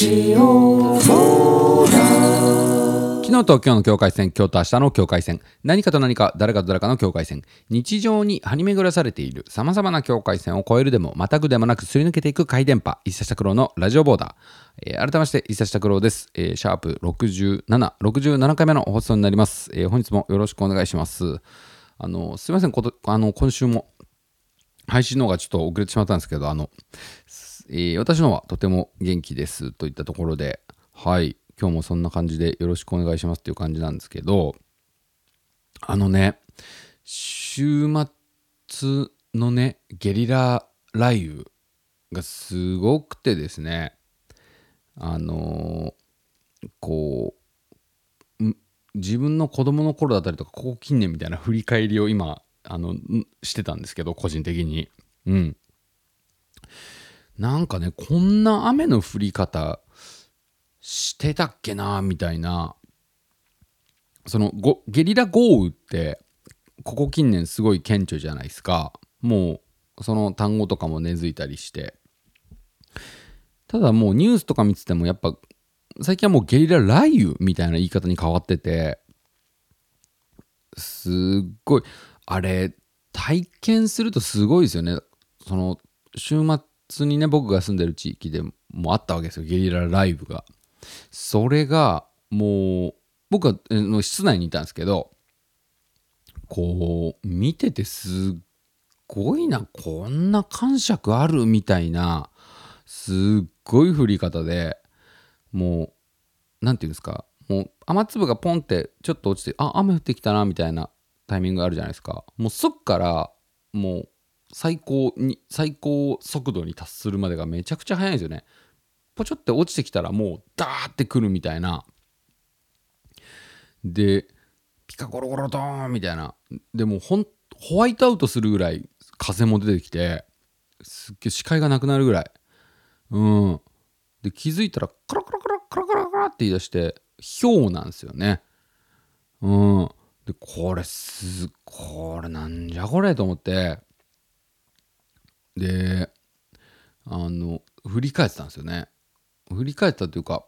ジオ昨日と今日の境界線、今日と明日の境界線、何かと何か、誰かと誰かの境界線、日常に張り巡らされている様々な境界線を越えるでも、またぐでもなくすり抜けていく回電波、一冊拓郎のラジオボーダー。えー改めまして、一冊拓郎です。えーシャープ67、67回目の放送になります。えー本日もよろしくお願いします。あの、すいません、ことあの今週も配信の方がちょっと遅れてしまったんですけど、あの、えー私のはとても元気ですといったところで、はい、今日もそんな感じでよろしくお願いしますっていう感じなんですけど、あのね、週末のね、ゲリラ雷雨がすごくてですね、あのーこう自分の子供の頃だったりとか、ここ近年みたいな振り返りを今、あの、してたんですけど、個人的に。うん。なんかね、こんな雨の降り方してたっけな、みたいな。そのごゲリラ豪雨って、ここ近年すごい顕著じゃないですか。もう、その単語とかも根付いたりして。ただもうニュースとか見ててもやっぱ最近はもうゲリラ雷雨みたいな言い方に変わっててすっごいあれ体験するとすごいですよねその週末通にね僕が住んでる地域でもあったわけですよ。ゲリラライブが。それがもう僕はえの室内にいたんですけどこう見ててすっごいなこんな感触あるみたいなすっごい降り方でもうなんていうんですかもう雨粒がポンってちょっと落ちてあ雨降ってきたなみたいなタイミングがあるじゃないですか。もうそっからもう最高に最高速度に達するまでがめちゃくちゃ速いんですよね。ポチョって落ちてきたらもうダーってくるみたいな。でピカゴロゴロドーンみたいな。でもほんホワイトアウトするぐらい風も出てきてすっげえ視界がなくなるぐらい。うん。で気づいたらカラカラカラカラカラカラって言い出して氷なんですよね。うん。でこれすこれなんじゃこれと思って。であの振り返ってたんですよね。振り返ったというか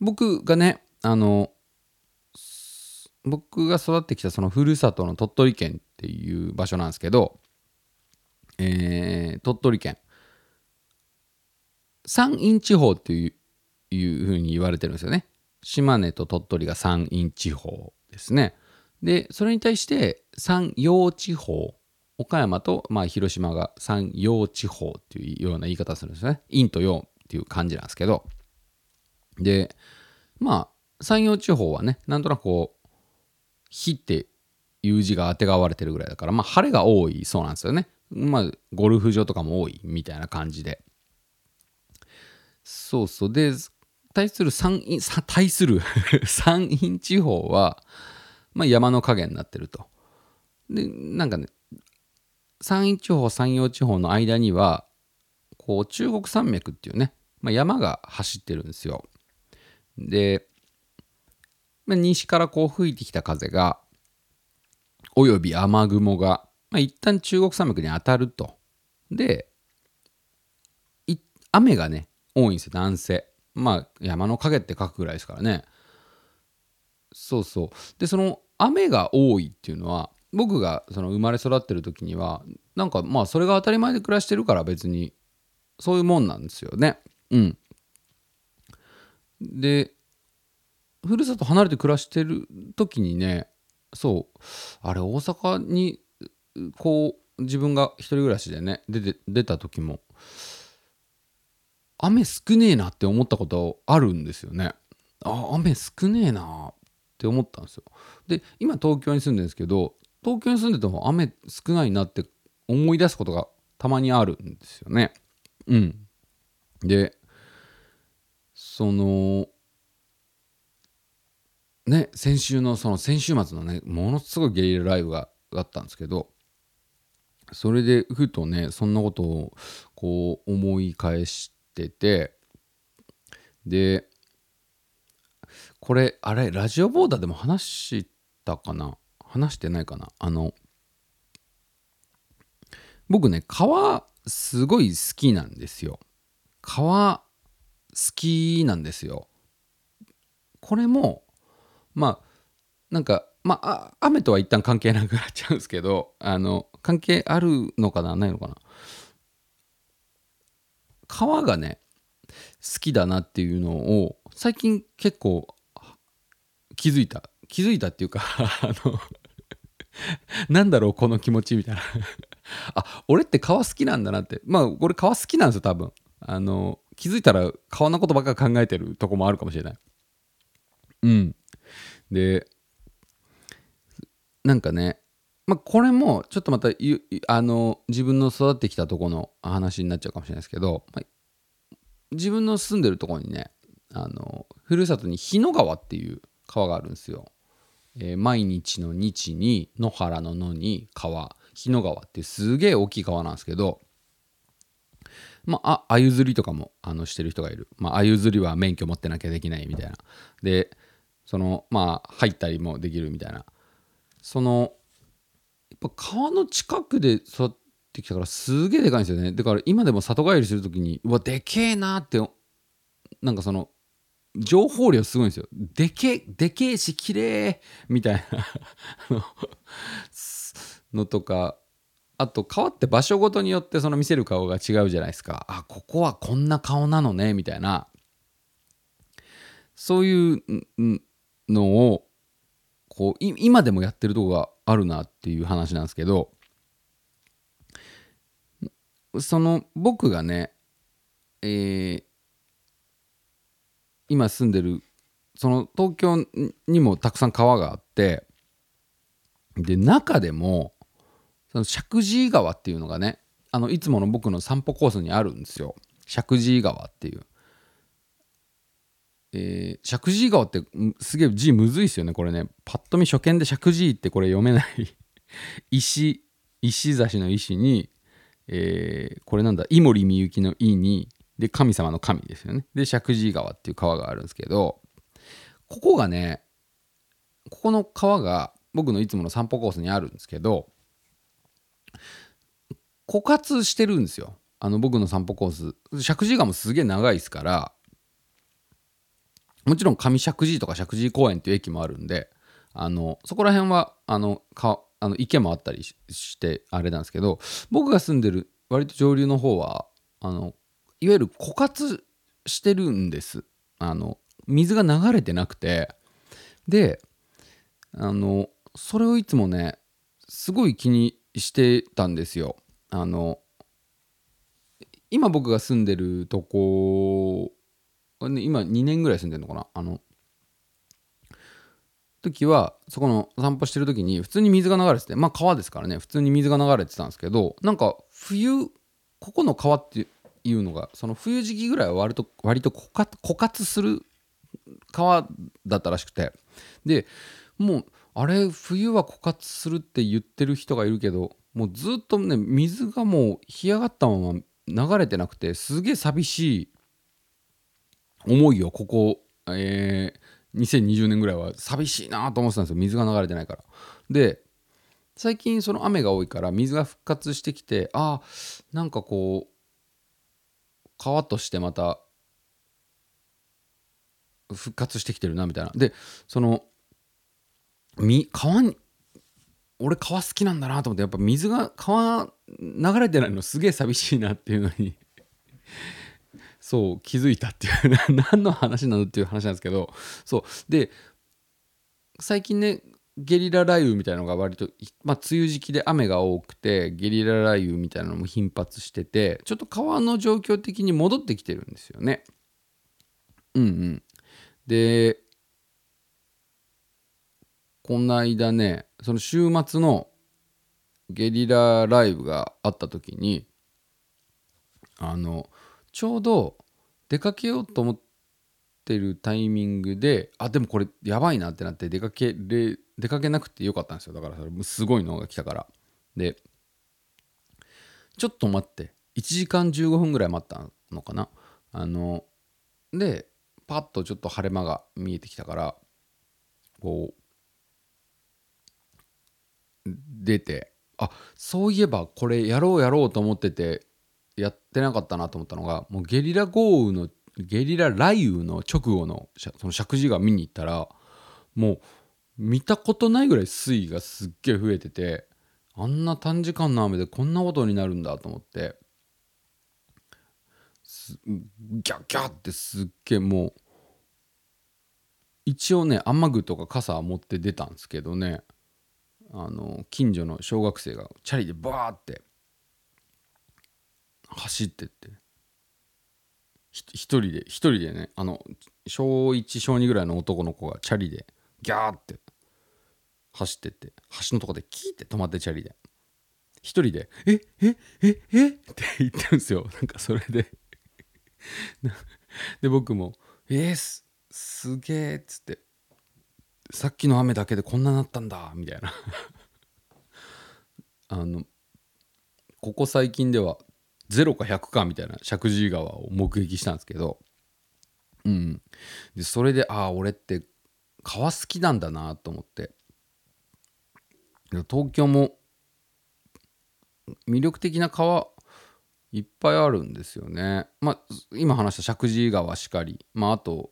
僕がねあの僕が育ってきたそのふるさとの鳥取県っていう場所なんですけど、えー鳥取県。山陰地方っていういうふうに言われてるんですよね。島根と鳥取が山陰地方ですね。でそれに対して山陽地方岡山と、まあ、広島が山陽地方っていうような言い方するんですね。陰と陽っていう感じなんですけど。でまあ山陽地方はねなんとなくこう「火」っていう字が当てがわれてるぐらいだからまあ晴れが多いそうなんですよね。まあゴルフ場とかも多いみたいな感じで。そうそう。で対する山陰対する 山陰地方は、まあ、山の影になってると。でなんかね山陰地方山陽地方の間にはこう中国山脈っていうね、まあ、山が走ってるんですよ。で、まあ、西からこう吹いてきた風がおよび雨雲が、まあ、一旦中国山脈に当たると。で雨がね多いんですよ南西まあ山の影って書くぐらいですからね。そうそう。でその雨が多いっていうのは僕がその生まれ育ってる時にはなんかまあそれが当たり前で暮らしてるから別にそういうもんなんですよね。うん。でふるさと離れて暮らしてる時にねそうあれ大阪にこう自分が一人暮らしでね出て出た時も雨少ねえなって思ったことあるんですよね。あ雨少ねえなって思ったんですよ。で今東京に住んでるんですけど東京に住んでても雨少ないなって思い出すことがたまにあるんですよね。うん。でそのね先週のその先週末のねものすごいゲリラ雷雨があったんですけどそれでふとねそんなことをこう思い返しててでこれあれラジオボーダーでも話したかな話してないかな？あの僕ね川すごい好きなんですよ。川好きなんですよ。これもまあなんかまあ雨とは一旦関係なくなっちゃうんですけどあの関係あるのかな？ないのかな？川がね好きだなっていうのを最近結構気づいた。気づいたっていうか あの なんだろうこの気持ちみたいな。あ俺って川好きなんだなって。まあ俺川好きなんですよ多分。あの気づいたら川のことばっか考えてるとこもあるかもしれない。うん。でなんかねまあこれもちょっとまたあの自分の育ってきたとこの話になっちゃうかもしれないですけど、まあ自分の住んでるとこにねあのふるさとに日野川っていう川があるんですよ。えー毎日の日に野原の野に川日野川ってすげえ大きい川なんですけどまああ鮎釣りとかもあのしてる人がいる。まあ鮎釣りは免許持ってなきゃできないみたいな。でそのまあ入ったりもできるみたいな。そのやっぱ川の近くで育ってきたからすげえでかいんですよね。だから今でも里帰りする時にうわでけえなってなんかその情報量すごいんですよ。でけでけえし綺麗みたいな。のとかあと川って場所ごとによってその見せる顔が違うじゃないですか。あここはこんな顔なのねみたいな。そういうのをこう今でもやってるとこがあるなっていう話なんですけど。その僕がねえー今住んでるその東京にもたくさん川があってで中でもその石神井川っていうのがねあのいつもの僕の散歩コースにあるんですよ。石神井川っていう。えー、石神井川ってすげえ字むずいっすよねこれね。パッと見初見で石神井ってこれ読めない。石石差しの石に、えーこれなんだ井森美幸の「井」にで神様の神ですよね。で石神井川っていう川があるんですけどここがねここの川が僕のいつもの散歩コースにあるんですけど枯渇してるんですよ。あの僕の散歩コース。石神井川もすげえ長いですからもちろん上石神井とか石神井公園っていう駅もあるんであのそこら辺はあのかあの池もあったりししてあれなんですけど僕が住んでる割と上流の方はあのいわゆる枯渇してるんです。あの水が流れてなくて。であのそれをいつもねすごい気にしてたんですよ。あの今僕が住んでるとこ今2年ぐらい住んでるのかな？あの時はそこの散歩してる時に普通に水が流れててまあ川ですからね普通に水が流れてたんですけどなんか冬ここの川っていうのがその冬時期ぐらいは割と割と枯渇枯渇する川だったらしくてでもうあれ冬は枯渇するって言ってる人がいるけどもうずっとね水がもう干上がったまま流れてなくてすげえ寂しい思いをここ、えー2020年ぐらいは寂しいなと思ってたんですよ水が流れてないから。で最近その雨が多いから水が復活してきてあーなんかこう川としてまた復活してきてるなみたいな。でその川に俺川好きなんだなと思ってやっぱ水が川流れてないのすげえ寂しいなっていうのに そう気づいたっていう 何の話なのっていう話なんですけどそう。で最近ねゲリラ雷雨みたいなのが割と、まあ、梅雨時期で雨が多くてゲリラ雷雨みたいなのも頻発しててちょっと川の状況的に戻ってきてるんですよね。うんうん。でこの間ねその週末のゲリラライブがあった時にあのちょうど出かけようと思っててるタイミングであでもこれやばいなってなって出かけれ出かけなくてよかったんですよ。だからそれすごいのが来たから。でちょっと待って。1時間15分ぐらい待ったのかな。あのでパッとちょっと晴れ間が見えてきたからこう出てあそういえばこれやろうやろうと思っててやってなかったなと思ったのがもうゲリラ豪雨のゲリラ雷雨の直後のその石神井川見に行ったらもう見たことないぐらい水位がすっげえ増えててあんな短時間の雨でこんなことになるんだと思ってすギャッギャッってすっげえもう一応ね雨具とか傘は持って出たんですけどねあの近所の小学生がチャリでバーって走ってって一人で一人でねあの小1小2ぐらいの男の子がチャリでギャーって走ってって橋のとこでキーって止まってチャリで。一人で「ええええって言ってるんですよ。なんかそれで。で僕も「えー、すすげえ」っつって「さっきの雨だけでこんななったんだ」みたいな。あのここ最近では0か100かみたいな石神井川を目撃したんですけどうんでそれでああ俺って川好きなんだなと思って東京も魅力的な川いっぱいあるんですよね。まあ今話した石神井川しかりまああと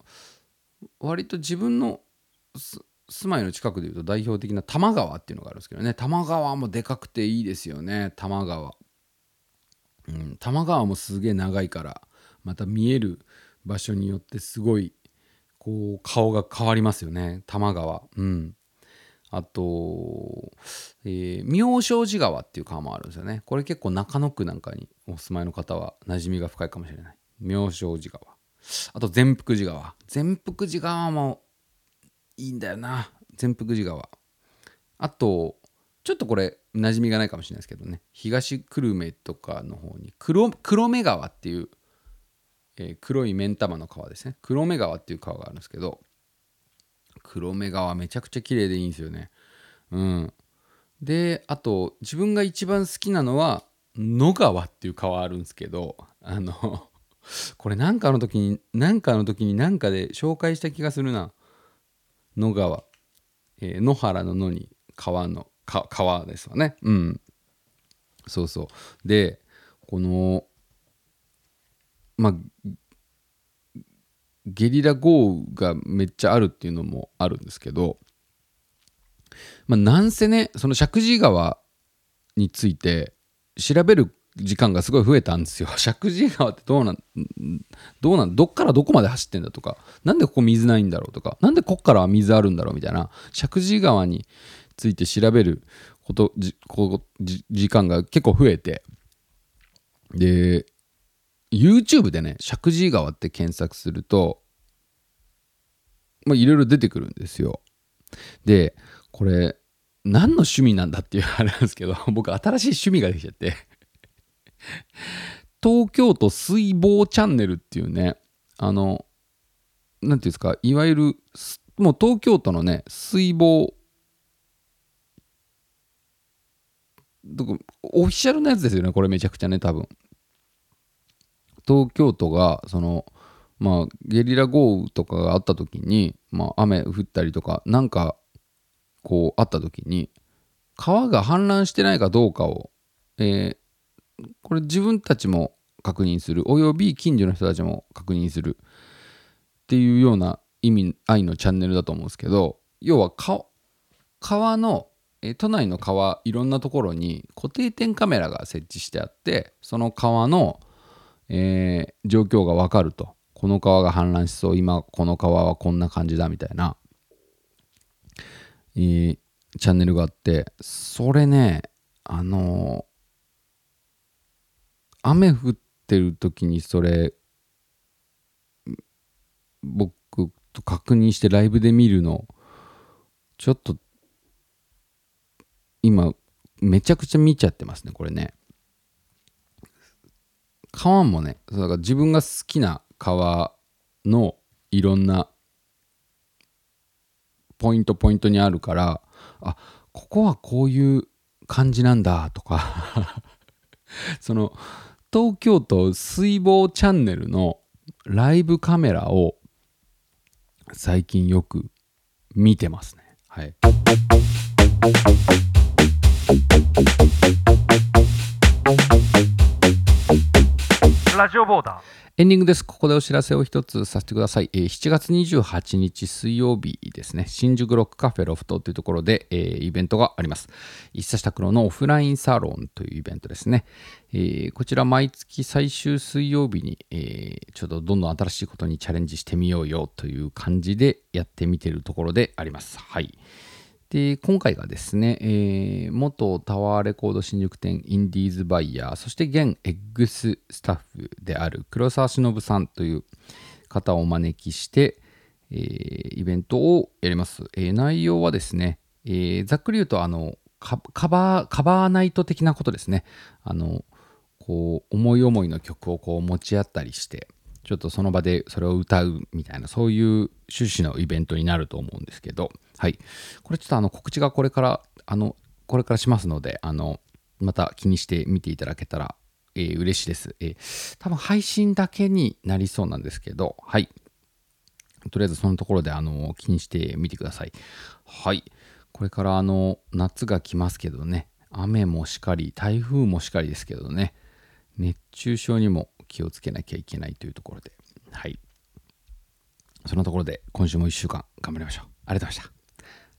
割と自分の住まいの近くでいうと代表的な多摩川っていうのがあるんですけどね多摩川もでかくていいですよね多摩川。多摩川もすげえ長いからまた見える場所によってすごいこう顔が変わりますよね多摩川。うんあと、えー、妙正寺川っていう川もあるんですよね。これ結構中野区なんかにお住まいの方は馴染みが深いかもしれない。妙正寺川。あと善福寺川。善福寺川もいいんだよな。善福寺川。あと、ちょっとこれ馴染みがないかもしれないですけどね。東久留米とかの方に黒黒目川っていう、えー、黒い目ん玉の川ですね。黒目川っていう川があるんですけど、黒目川めちゃくちゃ綺麗でいいんですよね。うん。で、あと、自分が一番好きなのは、野川っていう川あるんですけど、あの これなんかの時に、なんかの時になんかで紹介した気がするな。野川。えー、野原の野に川の、川ですわね。うん。そうそう。で、この、まあ、ゲリラ豪雨がめっちゃあるっていうのもあるんですけど、まあ、なんせねその石神井川について調べる時間がすごい増えたんですよ。石神井川ってどうなんどうなんどっからどこまで走ってんだとかなんでここ水ないんだろうとかなんでこっからは水あるんだろうみたいな石神井川について調べること時間が結構増えてで YouTube でね、石神井川って検索すると、まあ、いろいろ出てくるんですよ。で、これ、何の趣味なんだっていうあれなんですけど、僕、新しい趣味ができちゃって 東京都水防チャンネルっていうね、あの、なんていうんですか、いわゆる、もう東京都のね、水防、オフィシャルなやつですよね、これめちゃくちゃね、多分。東京都がそのまあゲリラ豪雨とかがあった時に、まあ、雨降ったりとかなんかこうあった時に川が氾濫してないかどうかを、えー、これ自分たちも確認するおよび近所の人たちも確認するっていうような意味愛のチャンネルだと思うんですけど要は川のえ都内の川いろんなところに固定点カメラが設置してあってその川のえー、状況がわかると。この川が氾濫しそう、今この川はこんな感じだみたいな、えー、チャンネルがあって、それね、あのー、雨降ってる時にそれ、僕と確認してライブで見るの、ちょっと、今、めちゃくちゃ見ちゃってますね、これね。川もねだから自分が好きな川のいろんなポイントポイントにあるからあここはこういう感じなんだとか その東京都水防チャンネルのライブカメラを最近よく見てますねはい。ラジオボーダーエンディングです。ここでお知らせを一つさせてください。えー7月28日水曜日ですね、新宿ロックカフェロフトというところで、えーイベントがあります。一茶拓郎のオフラインサロンというイベントですね。えーこちら毎月最終水曜日に、えちょっとどんどん新しいことにチャレンジしてみようよという感じでやってみてるところであります。はい。で今回がですね、えー元タワーレコード新宿店インディーズバイヤーそして現エッグススタッフである黒沢忍さんという方をお招きして、えーイベントをやります、えー内容はですね、えざっくり言うとあのカバーカバーナイト的なことですね。あのこう思い思いの曲をこう持ち合ったりしてちょっとその場でそれを歌うみたいなそういう趣旨のイベントになると思うんですけどはい。これちょっとあの告知がこれからあのこれからしますのであのまた気にして見ていただけたら、えー嬉しいです、えー多分配信だけになりそうなんですけどはい。とりあえずそのところであの気にしてみてください。はい。これからあの夏が来ますけどね雨もしかり台風もしかりですけどね熱中症にも気をつけなきゃいけないというところではい。そのところで今週も1週間頑張りましょう。ありがとうございました。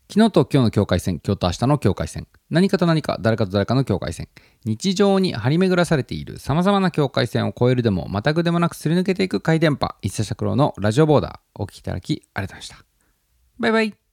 昨日と今日の境界線今日と明日の境界線。何かと何か誰かと誰かの境界線。日常に張り巡らされている様々な境界線を越えるでもまたぐでもなくすり抜けていく回電波一茶社黒のラジオボーダー。お聞きいただきありがとうございました。バイバイ。